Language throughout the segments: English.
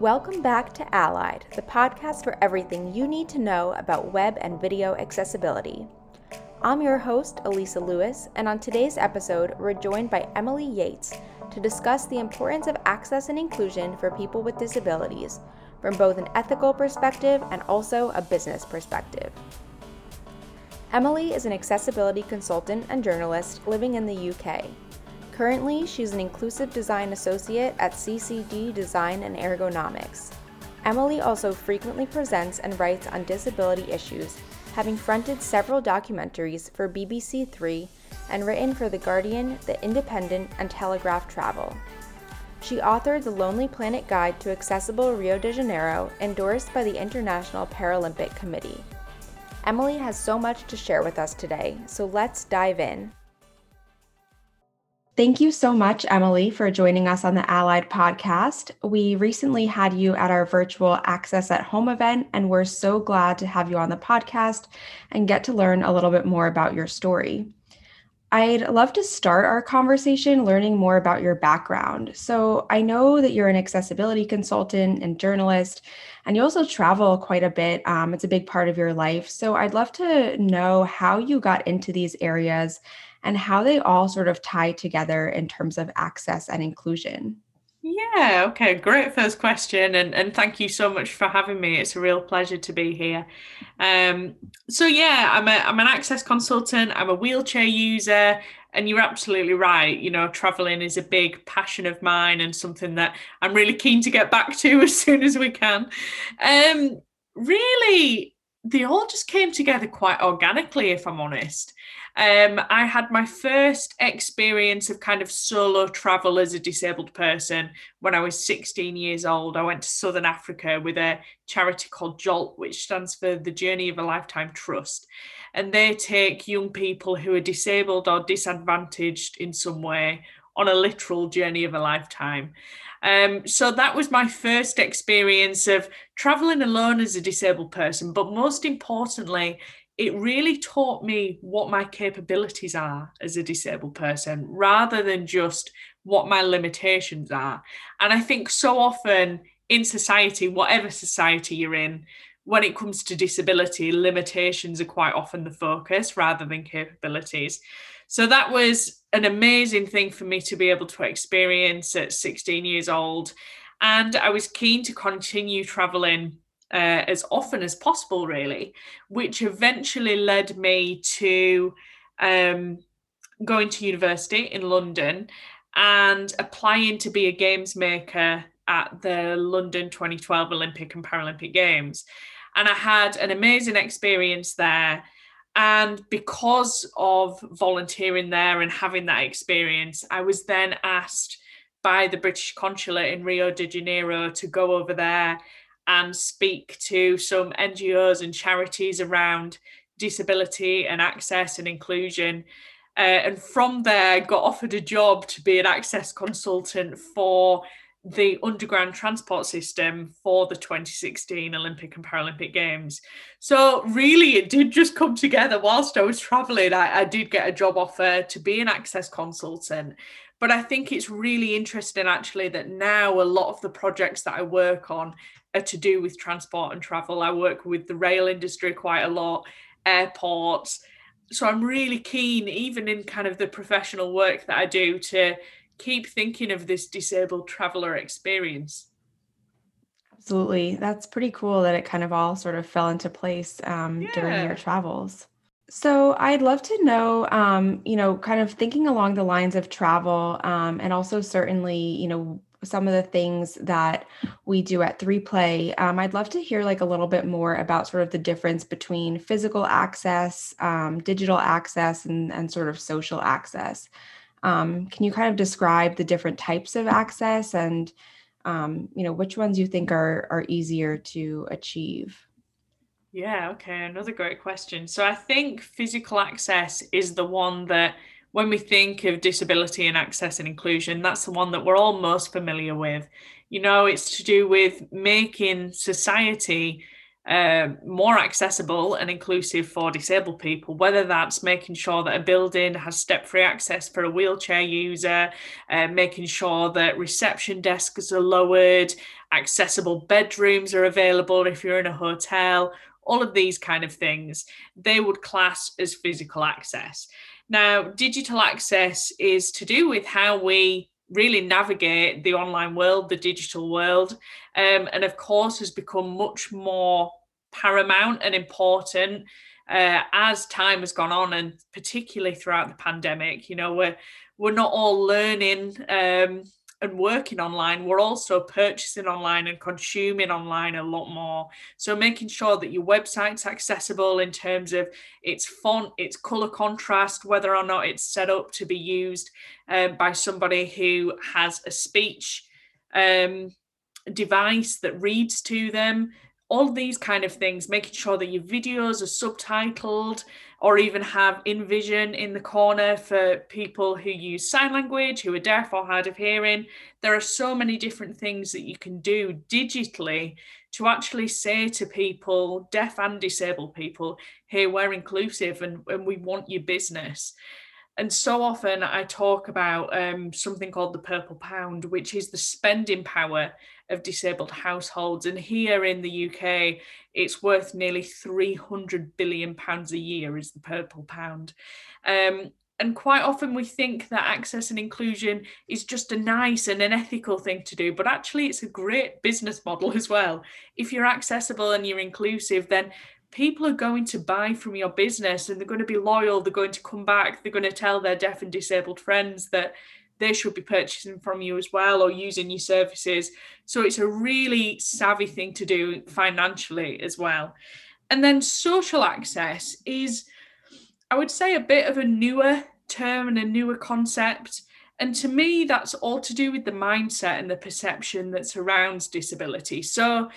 Welcome back to Allied, the podcast for everything you need to know about web and video accessibility. I'm your host, Elisa Lewis, and on today's episode, we're joined by Emily Yates to discuss the importance of access and inclusion for people with disabilities from both an ethical perspective and also a business perspective. Emily is an accessibility consultant and journalist living in the UK. Currently, she's an Inclusive Design Associate at CCD Design and Ergonomics. Emily also frequently presents and writes on disability issues, having fronted several documentaries for BBC Three and written for The Guardian, The Independent, and Telegraph Travel. She authored The Lonely Planet Guide to Accessible Rio de Janeiro, endorsed by the International Paralympic Committee. Emily has so much to share with us today, so let's dive in. Thank you so much, Emily, for joining us on the Allied podcast. We recently had you at our virtual Access at Home event, and we're so glad to have you on the podcast and get to learn a little bit more about your story. I'd love to start our conversation learning more about your background. So, I know that you're an accessibility consultant and journalist, and you also travel quite a bit. Um, it's a big part of your life. So, I'd love to know how you got into these areas and how they all sort of tie together in terms of access and inclusion. Yeah, okay, great first question, and, and thank you so much for having me. It's a real pleasure to be here. Um, so yeah, I'm a I'm an access consultant. I'm a wheelchair user, and you're absolutely right. You know, traveling is a big passion of mine and something that I'm really keen to get back to as soon as we can. Um, really, they all just came together quite organically, if I'm honest. Um, I had my first experience of kind of solo travel as a disabled person when I was 16 years old. I went to Southern Africa with a charity called JOLT, which stands for the Journey of a Lifetime Trust. And they take young people who are disabled or disadvantaged in some way on a literal journey of a lifetime. Um, so that was my first experience of traveling alone as a disabled person, but most importantly, it really taught me what my capabilities are as a disabled person rather than just what my limitations are. And I think so often in society, whatever society you're in, when it comes to disability, limitations are quite often the focus rather than capabilities. So that was an amazing thing for me to be able to experience at 16 years old. And I was keen to continue traveling uh, as often as possible, really, which eventually led me to um, going to university in London and applying to be a games maker at the London 2012 Olympic and Paralympic Games. And I had an amazing experience there. And because of volunteering there and having that experience, I was then asked by the British consulate in Rio de Janeiro to go over there and speak to some NGOs and charities around disability and access and inclusion. Uh, and from there, got offered a job to be an access consultant for the underground transport system for the 2016 Olympic and Paralympic Games. So, really, it did just come together whilst I was traveling. I, I did get a job offer to be an access consultant. But I think it's really interesting actually that now a lot of the projects that I work on are to do with transport and travel. I work with the rail industry quite a lot, airports. So I'm really keen, even in kind of the professional work that I do, to keep thinking of this disabled traveler experience. Absolutely. That's pretty cool that it kind of all sort of fell into place um, yeah. during your travels. So I'd love to know, um, you know, kind of thinking along the lines of travel um, and also certainly, you know, some of the things that we do at 3Play. Um, I'd love to hear like a little bit more about sort of the difference between physical access, um, digital access, and, and sort of social access. Um, can you kind of describe the different types of access and um, you know which ones you think are are easier to achieve? Yeah, okay, another great question. So I think physical access is the one that when we think of disability and access and inclusion, that's the one that we're all most familiar with. You know, it's to do with making society uh, more accessible and inclusive for disabled people, whether that's making sure that a building has step free access for a wheelchair user, uh, making sure that reception desks are lowered, accessible bedrooms are available if you're in a hotel, all of these kind of things, they would class as physical access. Now, digital access is to do with how we really navigate the online world, the digital world, um, and of course has become much more paramount and important uh, as time has gone on, and particularly throughout the pandemic. You know, we're we're not all learning um, and working online, we're also purchasing online and consuming online a lot more. So making sure that your website's accessible in terms of its font, its color contrast, whether or not it's set up to be used um, by somebody who has a speech um, device that reads to them. All these kind of things, making sure that your videos are subtitled, or even have InVision in the corner for people who use sign language, who are deaf or hard of hearing. There are so many different things that you can do digitally to actually say to people, deaf and disabled people, hey, we're inclusive and, and we want your business. And so often I talk about um, something called the purple pound, which is the spending power of disabled households. And here in the UK, it's worth nearly 300 billion pounds a year is the purple pound. Um, and quite often we think that access and inclusion is just a nice and an ethical thing to do, but actually it's a great business model as well. If you're accessible and you're inclusive, then people are going to buy from your business and they're going to be loyal they're going to come back they're going to tell their deaf and disabled friends that they should be purchasing from you as well or using your services. So it's a really savvy thing to do financially as well. And then social access is i would say a bit of a newer term and a newer concept. And to me that's all to do with the mindset and the perception that surrounds disability. So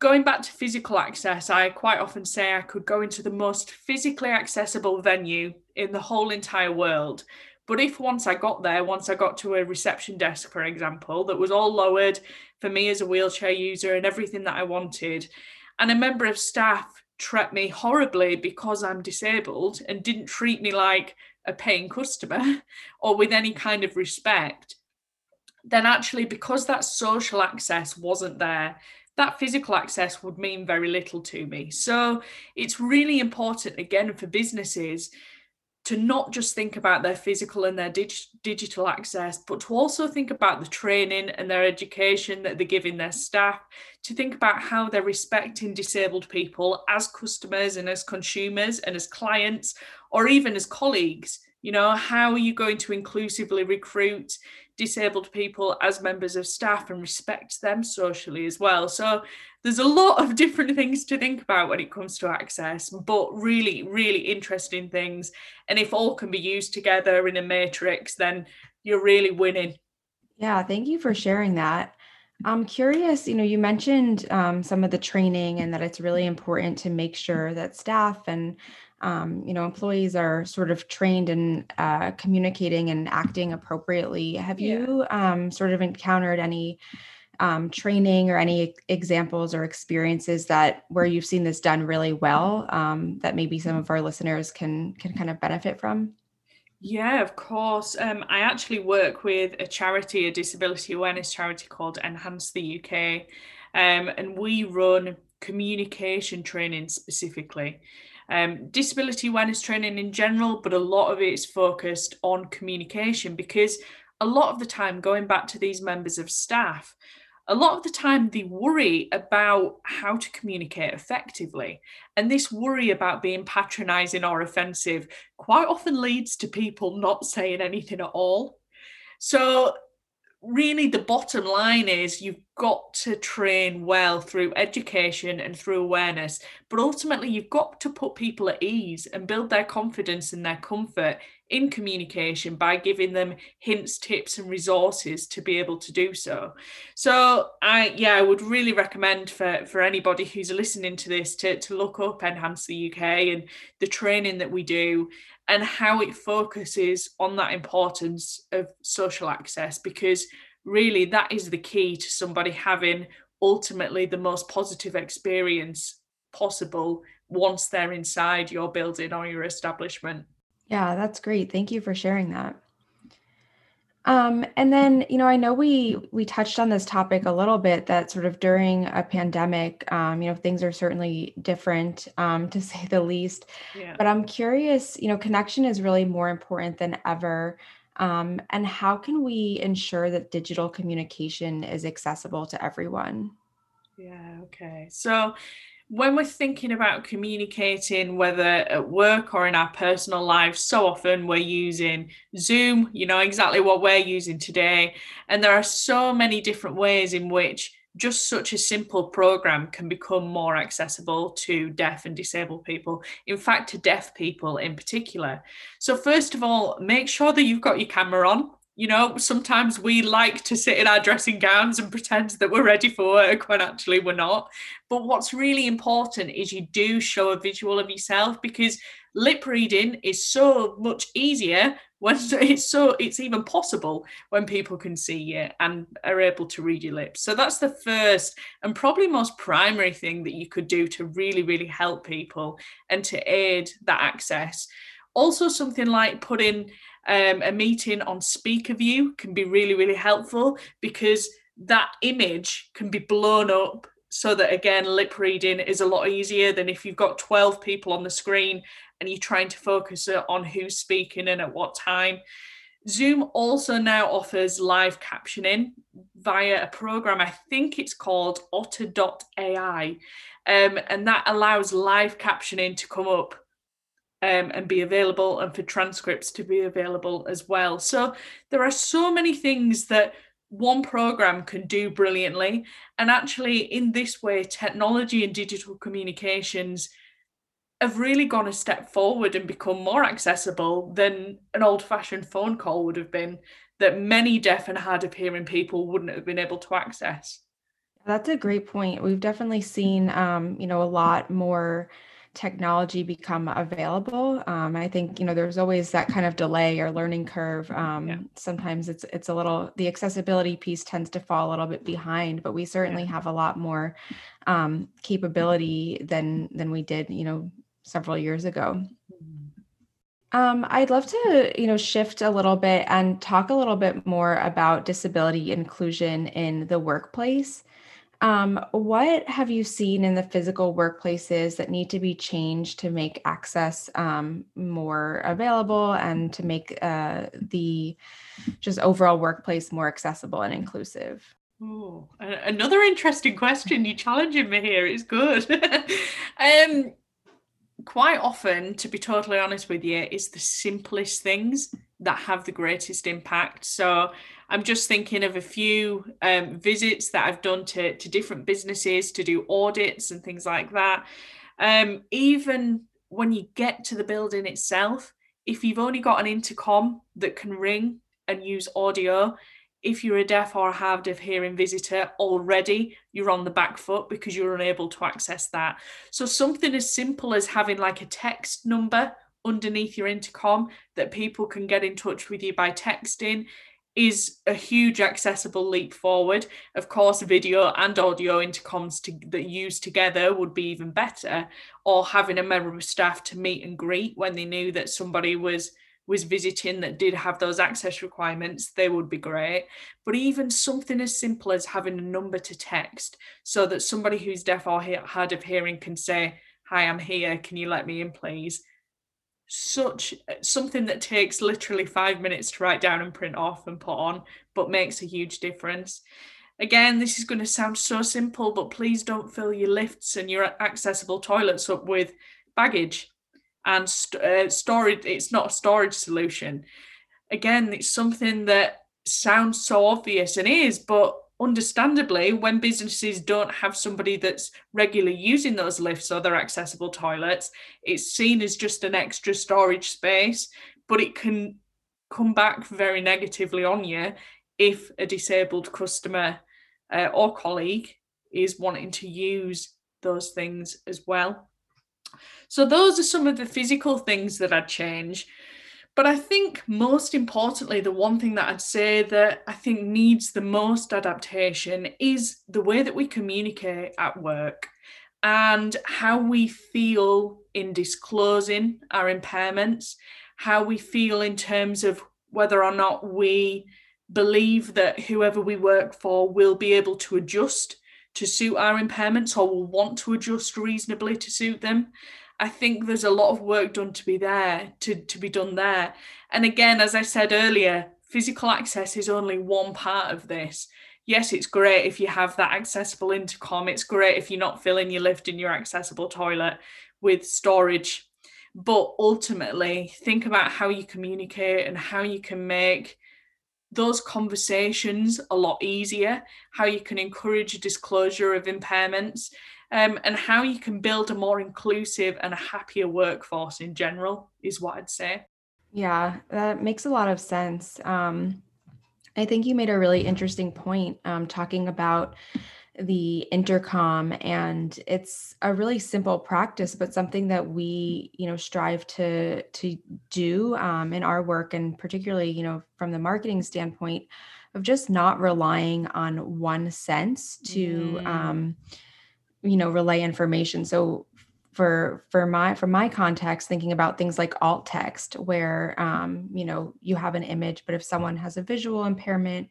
going back to physical access, I quite often say I could go into the most physically accessible venue in the whole entire world. But if once I got there, once I got to a reception desk, for example, that was all lowered for me as a wheelchair user and everything that I wanted, and a member of staff treat me horribly because I'm disabled and didn't treat me like a paying customer or with any kind of respect, then actually, because that social access wasn't there, that physical access would mean very little to me. So it's really important, again, for businesses to not just think about their physical and their dig- digital access, but to also think about the training and their education that they're giving their staff, to think about how they're respecting disabled people as customers and as consumers and as clients, or even as colleagues. You know, how are you going to inclusively recruit disabled people as members of staff and respect them socially as well. So there's a lot of different things to think about when it comes to access, but really, really interesting things. And if all can be used together in a matrix, then you're really winning. Yeah, thank you for sharing that. I'm curious, you know, you mentioned um, some of the training and that it's really important to make sure that staff and um, you know employees are sort of trained in uh, communicating and acting appropriately have yeah. you um, sort of encountered any um, training or any examples or experiences that where you've seen this done really well um, that maybe some of our listeners can can kind of benefit from yeah, of course. Um, I actually work with a charity, a disability awareness charity called Enhance the UK, um, and we run communication training specifically um, disability awareness training in general, but a lot of it is focused on communication because a lot of the time, going back to these members of staff, a lot of the time they worry about how to communicate effectively. And this worry about being patronizing or offensive quite often leads to people not saying anything at all. So really the bottom line is you've got to train well through education and through awareness but ultimately you've got to put people at ease and build their confidence and their comfort in communication by giving them hints tips and resources to be able to do so so i yeah i would really recommend for for anybody who's listening to this to, to look up enhance the uk and the training that we do and how it focuses on that importance of social access because really that is the key to somebody having ultimately the most positive experience possible once they're inside your building or your establishment. Yeah, that's great. Thank you for sharing that. Um, and then, you know, I know we we touched on this topic a little bit that sort of during a pandemic, um, you know, things are certainly different, um, to say the least. Yeah. But I'm curious, you know, connection is really more important than ever. Um, and how can we ensure that digital communication is accessible to everyone? Yeah, okay. So when we're thinking about communicating, whether at work or in our personal lives, so often we're using Zoom, you know, exactly what we're using today. And there are so many different ways in which just such a simple program can become more accessible to deaf and disabled people, in fact, to deaf people in particular. So, first of all, make sure that you've got your camera on you know, sometimes we like to sit in our dressing gowns and pretend that we're ready for work when actually we're not. But what's really important is you do show a visual of yourself because lip reading is so much easier when it's so it's even possible when people can see you and are able to read your lips. So that's the first and probably most primary thing that you could do to really, really help people and to aid that access. Also, something like putting um, a meeting on speaker view can be really, really helpful because that image can be blown up so that again lip reading is a lot easier than if you've got 12 people on the screen and you're trying to focus on who's speaking and at what time. Zoom also now offers live captioning via a program i think it's called otter.ai um, and that allows live captioning to come up um, and be available and for transcripts to be available as well. So there are so many things that one program can do brilliantly. And actually, in this way, technology and digital communications have really gone a step forward and become more accessible than an old fashioned phone call would have been, that many deaf and hard of hearing people wouldn't have been able to access. That's a great point. We've definitely seen, um, you know, a lot more technology become available. Um, I think you know there's always that kind of delay or learning curve. Um, yeah. Sometimes it's it's a little the accessibility piece tends to fall a little bit behind, but we certainly yeah. have a lot more um, capability than than we did you know several years ago. Um, I'd love to, you know, shift a little bit and talk a little bit more about disability inclusion in the workplace. Um, what have you seen in the physical workplaces that need to be changed to make access um, more available and to make uh, the just overall workplace more accessible and inclusive? Oh, another interesting question. You're challenging me here. It's good. um, quite often, to be totally honest with you, it's the simplest things that have the greatest impact. So I'm just thinking of a few um, visits that I've done to, to different businesses to do audits and things like that. Um, even when you get to the building itself, if you've only got an intercom that can ring and use audio, if you're a deaf or hard of hearing visitor already, you're on the back foot because you're unable to access that. So something as simple as having like a text number underneath your intercom that people can get in touch with you by texting is a huge accessible leap forward. Of course, video and audio intercoms to, that used together would be even better, or having a member of staff to meet and greet when they knew that somebody was was visiting that did have those access requirements, they would be great. But even something as simple as having a number to text so that somebody who's deaf or hard of hearing can say, Hi, I'm here. Can you let me in, please? Such something that takes literally five minutes to write down and print off and put on, but makes a huge difference. Again, this is going to sound so simple, but please don't fill your lifts and your accessible toilets up with baggage and st- uh, storage. It's not a storage solution. Again, it's something that sounds so obvious and is, but understandably, when businesses don't have somebody that's regularly using those lifts or their accessible toilets, it's seen as just an extra storage space, but it can come back very negatively on you if a disabled customer uh, or colleague is wanting to use those things as well. So, those are some of the physical things that I'd change. But I think most importantly, the one thing that I'd say that I think needs the most adaptation is the way that we communicate at work. and how we feel in disclosing our impairments, how we feel in terms of whether or not we believe that whoever we work for will be able to adjust to suit our impairments or will want to adjust reasonably to suit them. I think there's a lot of work done to be there, to, to be done there. And again, as I said earlier, physical access is only one part of this. Yes, it's great if you have that accessible intercom. It's great if you're not filling your lift in your accessible toilet with storage. But ultimately, think about how you communicate and how you can make those conversations a lot easier, how you can encourage disclosure of impairments, um, and how you can build a more inclusive and a happier workforce in general, is what I'd say. Yeah, that makes a lot of sense. Um, I think you made a really interesting point um, talking about the intercom and it's a really simple practice but something that we you know strive to to do um, in our work and particularly you know from the marketing standpoint of just not relying on one sense to mm. um, you know relay information so for for my for my context thinking about things like alt text where um, you know you have an image but if someone has a visual impairment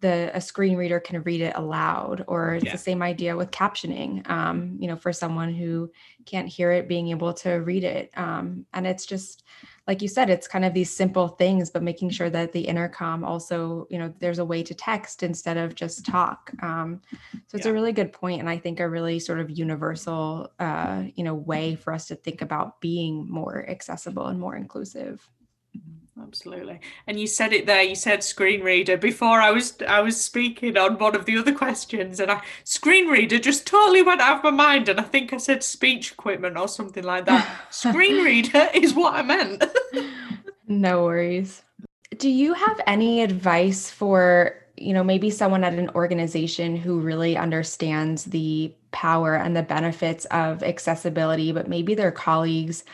the a screen reader can read it aloud or it's yeah. the same idea with captioning um, you know for someone who can't hear it being able to read it um, and it's just like you said it's kind of these simple things but making sure that the intercom also you know there's a way to text instead of just talk um, so it's yeah. a really good point and i think a really sort of universal uh, you know way for us to think about being more accessible and more inclusive absolutely. And you said it there. You said screen reader before. I was I was speaking on one of the other questions, and I screen reader just totally went out of my mind. And I think I said speech equipment or something like that. screen reader is what I meant. no worries. Do you have any advice for you know maybe someone at an organization who really understands the power and the benefits of accessibility but maybe their colleagues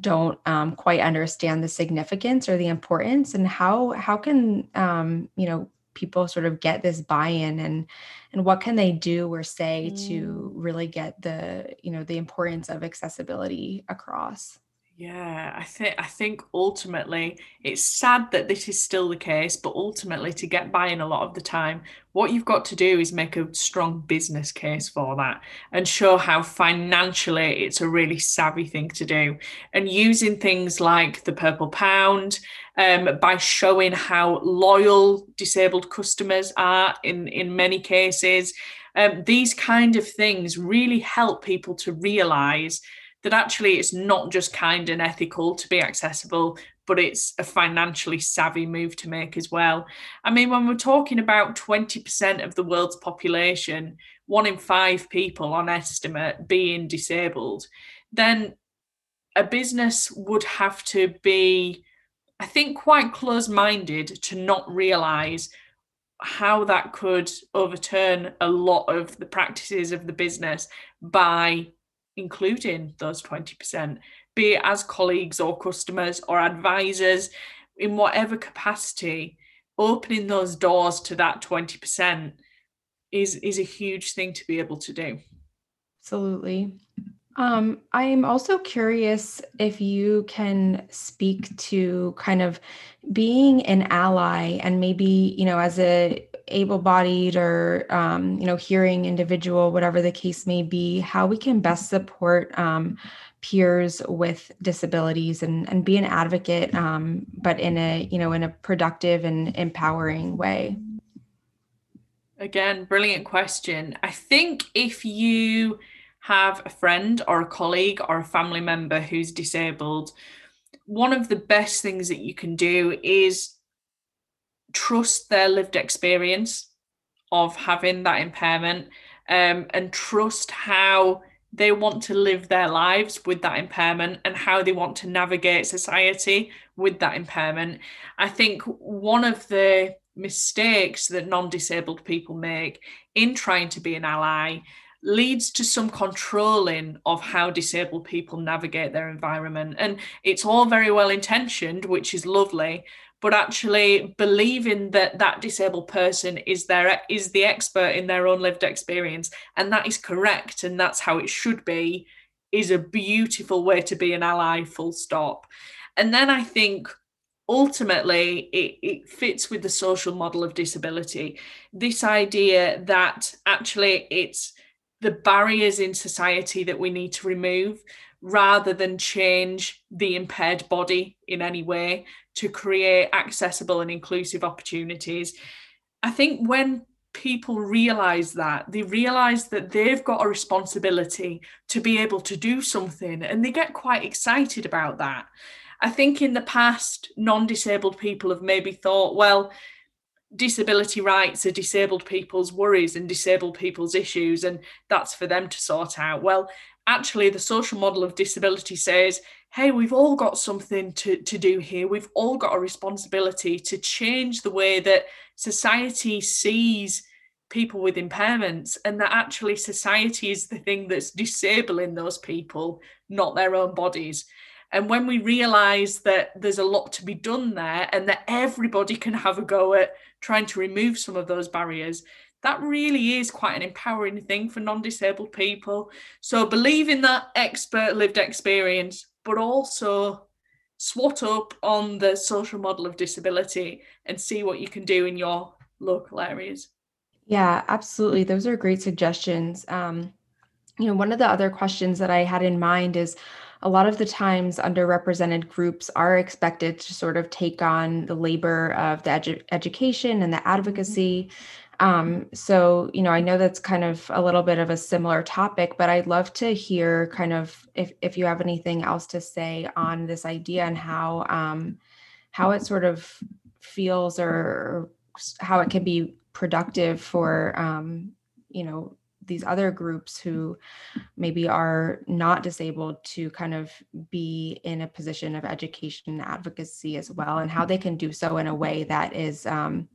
don't um, quite understand the significance or the importance and how how can um, you know people sort of get this buy-in and and what can they do or say mm. to really get the you know the importance of accessibility across yeah, I think I think ultimately it's sad that this is still the case, but ultimately to get buy-in a lot of the time, what you've got to do is make a strong business case for that and show how financially it's a really savvy thing to do. And using things like the purple pound, um, by showing how loyal disabled customers are in in many cases, um, these kind of things really help people to realize that actually it's not just kind and ethical to be accessible, but it's a financially savvy move to make as well. I mean, when we're talking about 20% of the world's population, one in five people on estimate being disabled, then a business would have to be, I think, quite close minded to not realize how that could overturn a lot of the practices of the business by including those 20%, be it as colleagues or customers or advisors in whatever capacity, opening those doors to that 20% is, is a huge thing to be able to do. Absolutely. Um, I'm also curious if you can speak to kind of being an ally and maybe, you know, as a able-bodied or um, you know hearing individual whatever the case may be how we can best support um, peers with disabilities and, and be an advocate um, but in a you know in a productive and empowering way. Again brilliant question. I think if you have a friend or a colleague or a family member who's disabled one of the best things that you can do is trust their lived experience of having that impairment um, and trust how they want to live their lives with that impairment and how they want to navigate society with that impairment. I think one of the mistakes that non disabled people make in trying to be an ally leads to some controlling of how disabled people navigate their environment. And it's all very well intentioned, which is lovely, but actually believing that that disabled person is their is the expert in their own lived experience and that is correct and that's how it should be is a beautiful way to be an ally full stop. And then i think ultimately it, it fits with the social model of disability. This idea that actually it's the barriers in society that we need to remove rather than change the impaired body in any way to create accessible and inclusive opportunities. I think when people realize that, they realize that they've got a responsibility to be able to do something and they get quite excited about that. I think in the past, non disabled people have maybe thought, well, disability rights are disabled people's worries and disabled people's issues, and that's for them to sort out. Well, actually, the social model of disability says, hey, we've all got something to, to do here. We've all got a responsibility to change the way that society sees people with impairments, and that actually society is the thing that's disabling those people, not their own bodies. And when we realize that there's a lot to be done there and that everybody can have a go at trying to remove some of those barriers, that really is quite an empowering thing for non disabled people. So believe in that expert lived experience, but also swat up on the social model of disability and see what you can do in your local areas. Yeah, absolutely. Those are great suggestions. Um, you know, one of the other questions that I had in mind is a lot of the times underrepresented groups are expected to sort of take on the labor of the edu- education and the mm-hmm. Um, so, you know, I know that's kind of a little bit of a similar topic, but I'd love to hear kind of if, if you have anything else to say on this idea and how um, how it sort of feels or how it can be productive for um, you know these other groups who maybe are not disabled to kind of be in a position of education and advocacy as well and how they can do so in a way that is um,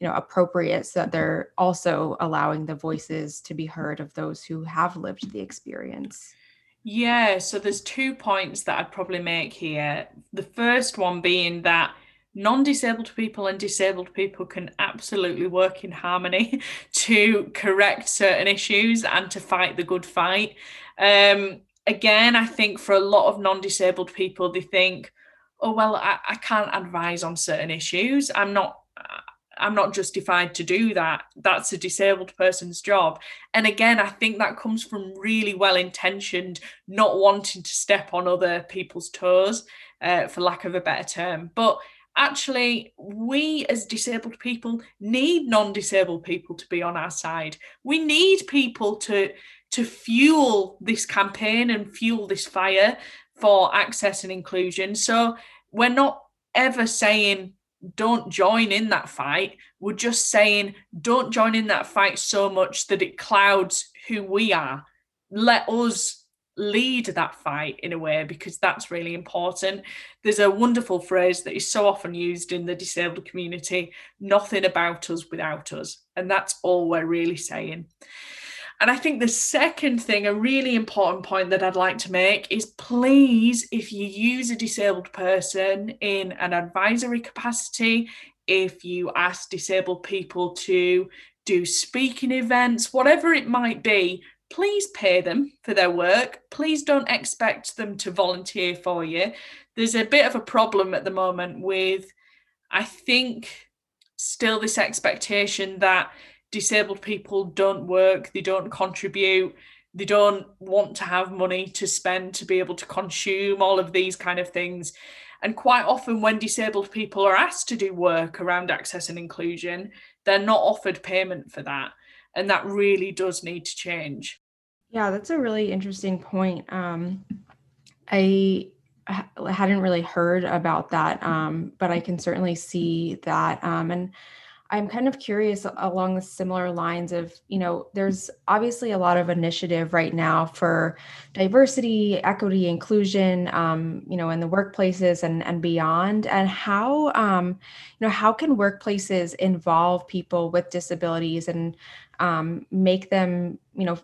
you know appropriate so that they're also allowing the voices to be heard of those who have lived the experience. Yeah so there's two points that i'd probably make here. The first one being that non-disabled people and disabled people can absolutely work in harmony to correct certain issues and to fight the good fight. Um, again i think for a lot of non-disabled people they think oh well I, I can't advise on certain issues. I'm not i'm not justified to do that. That's a disabled person's job. And again i think that comes from really well intentioned not wanting to step on other people's toes uh, for lack of a better term. But actually we as disabled people need non-disabled people to be on our side. We need people to to fuel this campaign and fuel this fire for access and inclusion. So we're not ever saying don't join in that fight we're just saying don't join in that fight so much that it clouds who we are let us lead that fight in a way because that's really important. There's a wonderful phrase that is so often used in the disabled community nothing about us without us. And that's all we're really saying. And I think the second thing, a really important point that I'd like to make is please, if you use a disabled person in an advisory capacity, if you ask disabled people to do speaking events, whatever it might be, please pay them for their work. Please don't expect them to volunteer for you. There's a bit of a problem at the moment with, I think, still this expectation that disabled people don't work, they don't contribute, they don't want to have money to spend to be able to consume all of these kind of things. And quite often, when disabled people are asked to do work around access and inclusion, they're not offered payment for that. And that really does need to change. Yeah, that's a really interesting point. Um, I hadn't really heard about that, um, but I can certainly see that. Um, and I'm kind of curious along the similar lines of, you know, there's obviously a lot of initiative right now for diversity, equity, inclusion, um, you know, in the workplaces and and beyond. And how, um, you know, how can workplaces involve people with disabilities and um, make them, you know,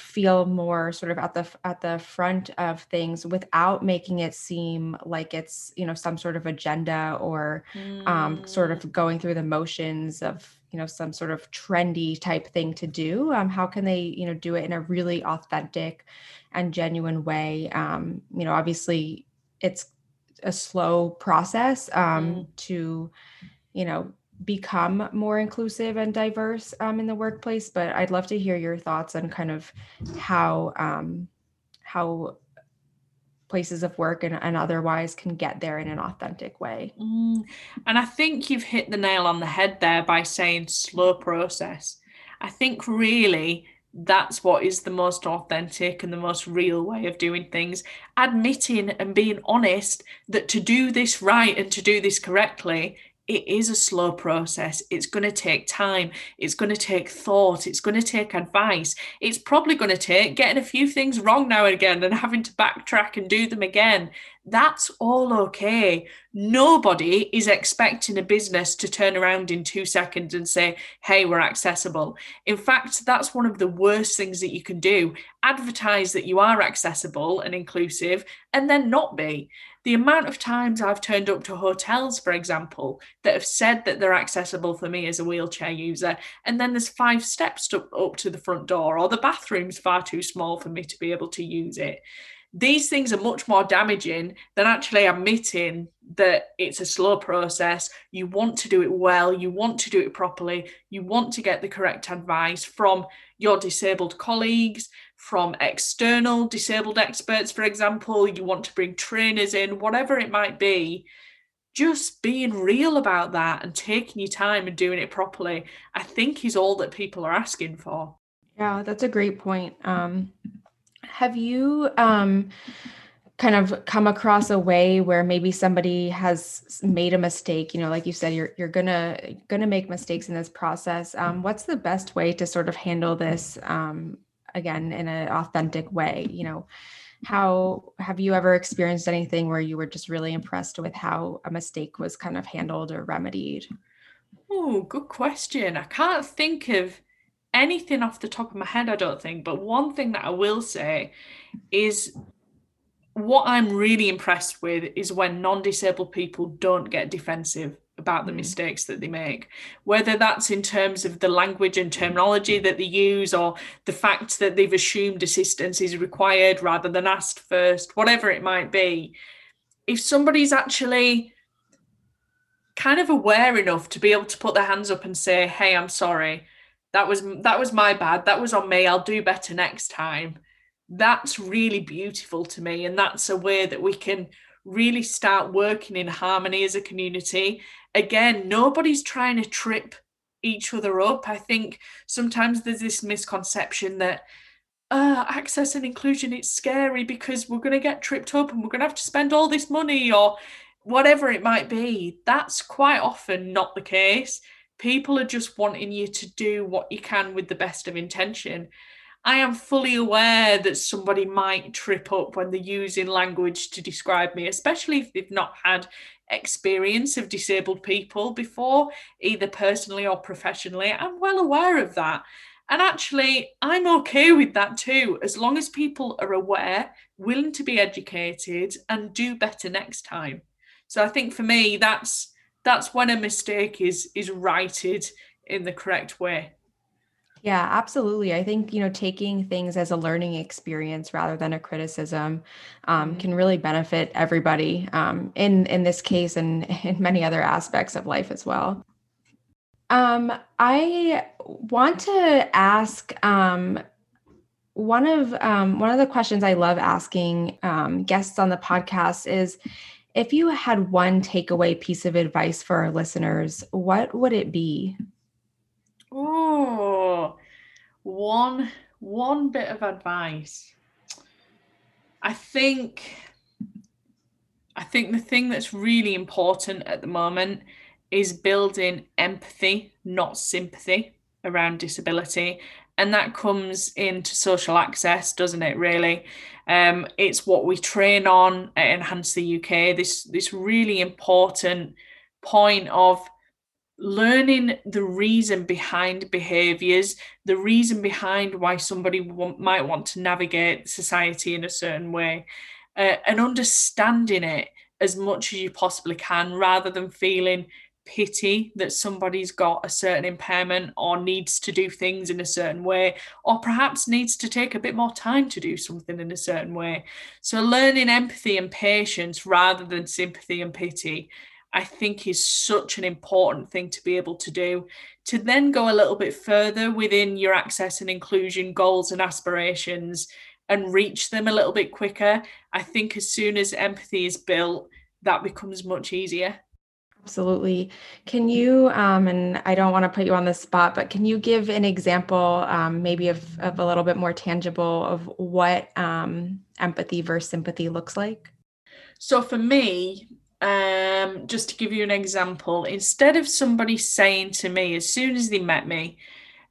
feel more sort of at the at the front of things without making it seem like it's you know some sort of agenda or mm. um, sort of mm. going through the motions of you know some sort of trendy type thing to do um, how can they you know do it in a really authentic and genuine way um, you know obviously it's a slow process um, mm. to you know become more inclusive and diverse um, in the workplace but i'd love to hear your thoughts on kind of how um, how places of work and, and otherwise can get there in an authentic way mm. and i think you've hit the nail on the head there by saying slow process i think really that's what is the most authentic and the most real way of doing things. Admitting and being honest that to do this right and to do this correctly it is a slow process. It's going to take time. It's going to take thought. It's going to take advice. It's probably going to take getting a few things wrong now and again and having to backtrack and do them again. That's all okay. Nobody is expecting a business to turn around in two seconds and say, hey, we're accessible. In fact, that's one of the worst things that you can do. Advertise that you are accessible and inclusive and then not be the amount of times I've turned up to hotels, for example, that have said that they're accessible for me as a wheelchair user, and then there's five steps up, up to the front door, or the bathroom's far too small for me to be able to use it. These things are much more damaging than actually admitting that it's a slow process. You want to do it well, you want to do it properly, you want to get the correct advice from your disabled colleagues, from external disabled experts, for example, you want to bring trainers in, whatever it might be, just being real about that and taking your time and doing it properly, I think is all that people are asking for. Yeah, that's a great point. Um, have you um, kind of come across a way where maybe somebody has made a mistake? You know, like you said, you're you're gonna gonna make mistakes in this process. Um, what's the best way to sort of handle this? Again in an authentic way you know how have you ever experienced anything where you were just really impressed with how a mistake was kind of handled or remedied? Oh good question. I can't think of anything off the top of my head i don't think but one thing that i will say is what i'm really impressed with is when non-disabled people don't get defensive about the mm. mistakes that they make, whether that's in terms of the language and terminology that they use or the fact that they've assumed assistance is required rather than asked first, whatever it might be. If somebody's actually kind of aware enough to be able to put their hands up and say, "Hey, I'm sorry. That was that was my bad. That was on me. I'll do better next time." That's really beautiful to me and that's a way that we can really start working in harmony as a community again, nobody's trying to trip each other up. I think sometimes there's this misconception that uh, access and inclusion it's scary because we're going to get tripped up and we're going to have to spend all this money or whatever it might be. That's quite often not the case. People are just wanting you to do what you can with the best of intention. I am fully aware that somebody might trip up when they're using language to describe me, especially if they've not had experience of disabled people before, either personally or professionally. I'm well aware of that. And actually, I'm okay with that too, as long as people are aware, willing to be educated, and do better next time. So I think for me, that's that's when a mistake is is righted in the correct way. Yeah, absolutely. I think, you know, taking things as a learning experience rather than a criticism um, mm-hmm. can really benefit everybody um, in in this case and in many other aspects of life as well. Um, I want to ask um, one of um, one of the questions I love asking um, guests on the podcast is if you had one takeaway piece of advice for our listeners, what would it be? Oh, one one bit of advice. I think I think the thing that's really important at the moment is building empathy, not sympathy around disability. And that comes into social access, doesn't it? Really, um, it's what we train on at Enhance the UK. This this really important point of learning the reason behind behaviors, the reason behind why somebody w- might want to navigate society in a certain way, uh, and understanding it as much as you possibly can rather than feeling pity that somebody's got a certain impairment or needs to do things in a certain way, or perhaps needs to take a bit more time to do something in a certain way. So, learning empathy and patience rather than sympathy and pity, I think, is such an important thing to be able to do. To then go a little bit further within your access and inclusion goals and aspirations and reach them a little bit quicker, I think as soon as empathy is built, that becomes much easier. Absolutely. Can you, um, and I don't want to put you on the spot, but can you give an example, um, maybe of, of a little bit more tangible of what um, empathy versus sympathy looks like? So for me, um, just to give you an example, instead of somebody saying to me as soon as they met me,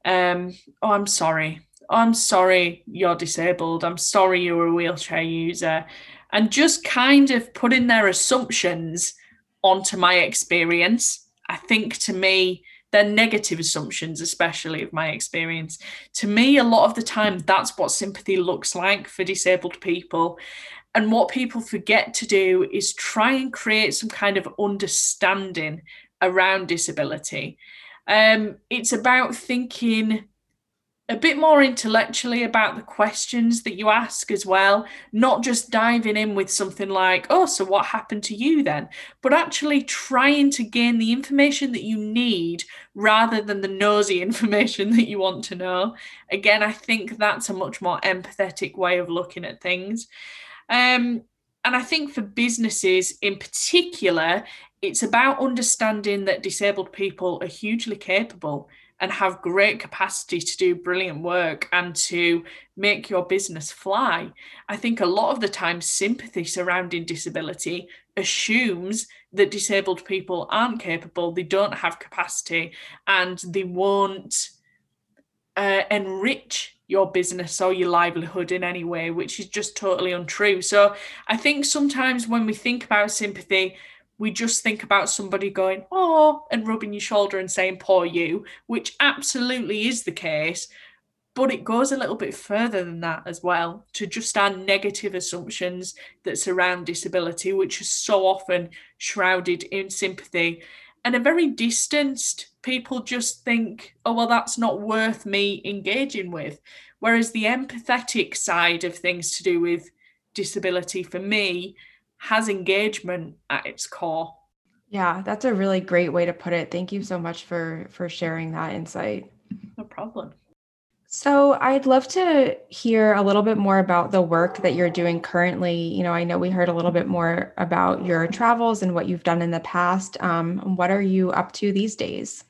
um, oh, I'm sorry, I'm sorry you're disabled, I'm sorry you're a wheelchair user, and just kind of putting their assumptions onto my experience. I think to me, they're negative assumptions, especially of my experience. To me, a lot of the time, that's what sympathy looks like for disabled people. And what people forget to do is try and create some kind of understanding around disability. Um, it's about thinking a bit more intellectually about the questions that you ask as well, not just diving in with something like, oh, so what happened to you then? But actually trying to gain the information that you need rather than the nosy information that you want to know. Again, I think that's a much more empathetic way of looking at things. Um, and I think for businesses in particular, it's about understanding that disabled people are hugely capable and have great capacity to do brilliant work and to make your business fly. I think a lot of the time, sympathy surrounding disability assumes that disabled people aren't capable, they don't have capacity, and they won't uh, enrich your business or your livelihood in any way, which is just totally untrue. So I think sometimes when we think about sympathy, we just think about somebody going, oh, and rubbing your shoulder and saying, poor you, which absolutely is the case. But it goes a little bit further than that as well to just our negative assumptions that surround disability, which are so often shrouded in sympathy and are very distanced. People just think, oh, well, that's not worth me engaging with. Whereas the empathetic side of things to do with disability for me has engagement at its core. Yeah, that's a really great way to put it. Thank you so much for for sharing that insight. No problem. So, I'd love to hear a little bit more about the work that you're doing currently. You know, I know we heard a little bit more about your travels and what you've done in the past. Um, what are you up to these days?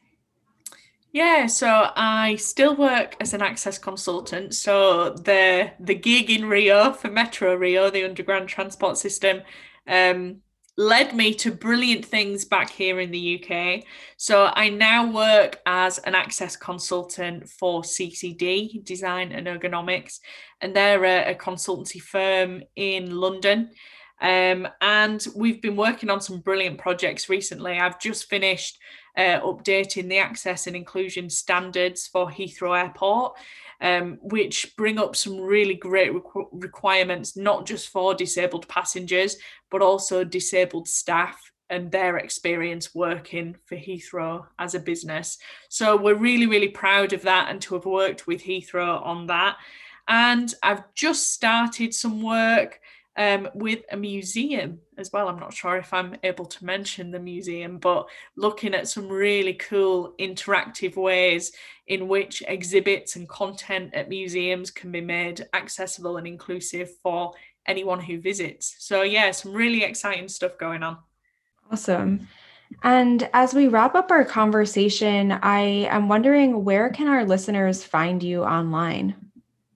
Yeah, so I still work as an access consultant. So the the gig in Rio for Metro Rio, the underground transport system, um, led me to brilliant things back here in the UK. So I now work as an access consultant for CCD, Design and Ergonomics, and they're a, a consultancy firm in London. Um, and we've been working on some brilliant projects recently. I've just finished uh, updating the access and inclusion standards for Heathrow Airport, um, which bring up some really great requ- requirements, not just for disabled passengers, but also disabled staff and their experience working for Heathrow as a business. So we're really, really proud of that and to have worked with Heathrow on that. And I've just started some work um, with a museum as well. I'm not sure if I'm able to mention the museum, but looking at some really cool interactive ways in which exhibits and content at museums can be made accessible and inclusive for anyone who visits. So, yeah, some really exciting stuff going on. Awesome. And as we wrap up our conversation, I am wondering where can our listeners find you online?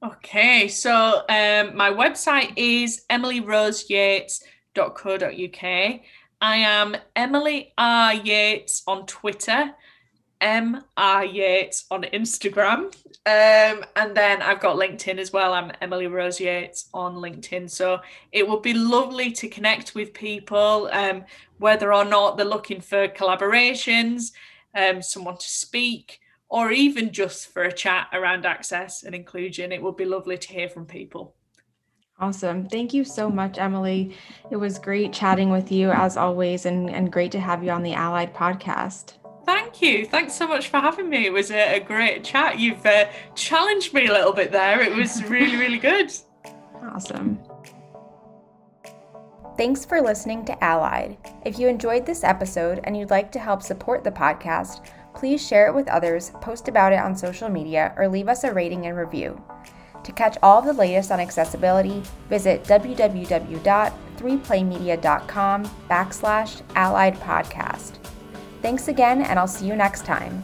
Okay, so um, my website is emilyroseyates.co.uk. I am Emily R. Yates on Twitter, M. R. Yates on Instagram. Um, and then I've got LinkedIn as well. I'm Emily Rose Yates on LinkedIn. So it would be lovely to connect with people, um, whether or not they're looking for collaborations um, someone to speak, or even just for a chat around access and inclusion, it would be lovely to hear from people. Awesome. Thank you so much, Emily. It was great chatting with you as always, and, and great to have you on the Allied podcast. Thank you. Thanks so much for having me. It was a, a great chat. You've uh, challenged me a little bit there. It was really, really good. Awesome. Thanks for listening to Allied. If you enjoyed this episode and you'd like to help support the podcast, please share it with others, post about it on social media, or leave us a rating and review. To catch all of the latest on accessibility, visit www.3playmedia.com backslash allied podcast. Thanks again, and I'll see you next time.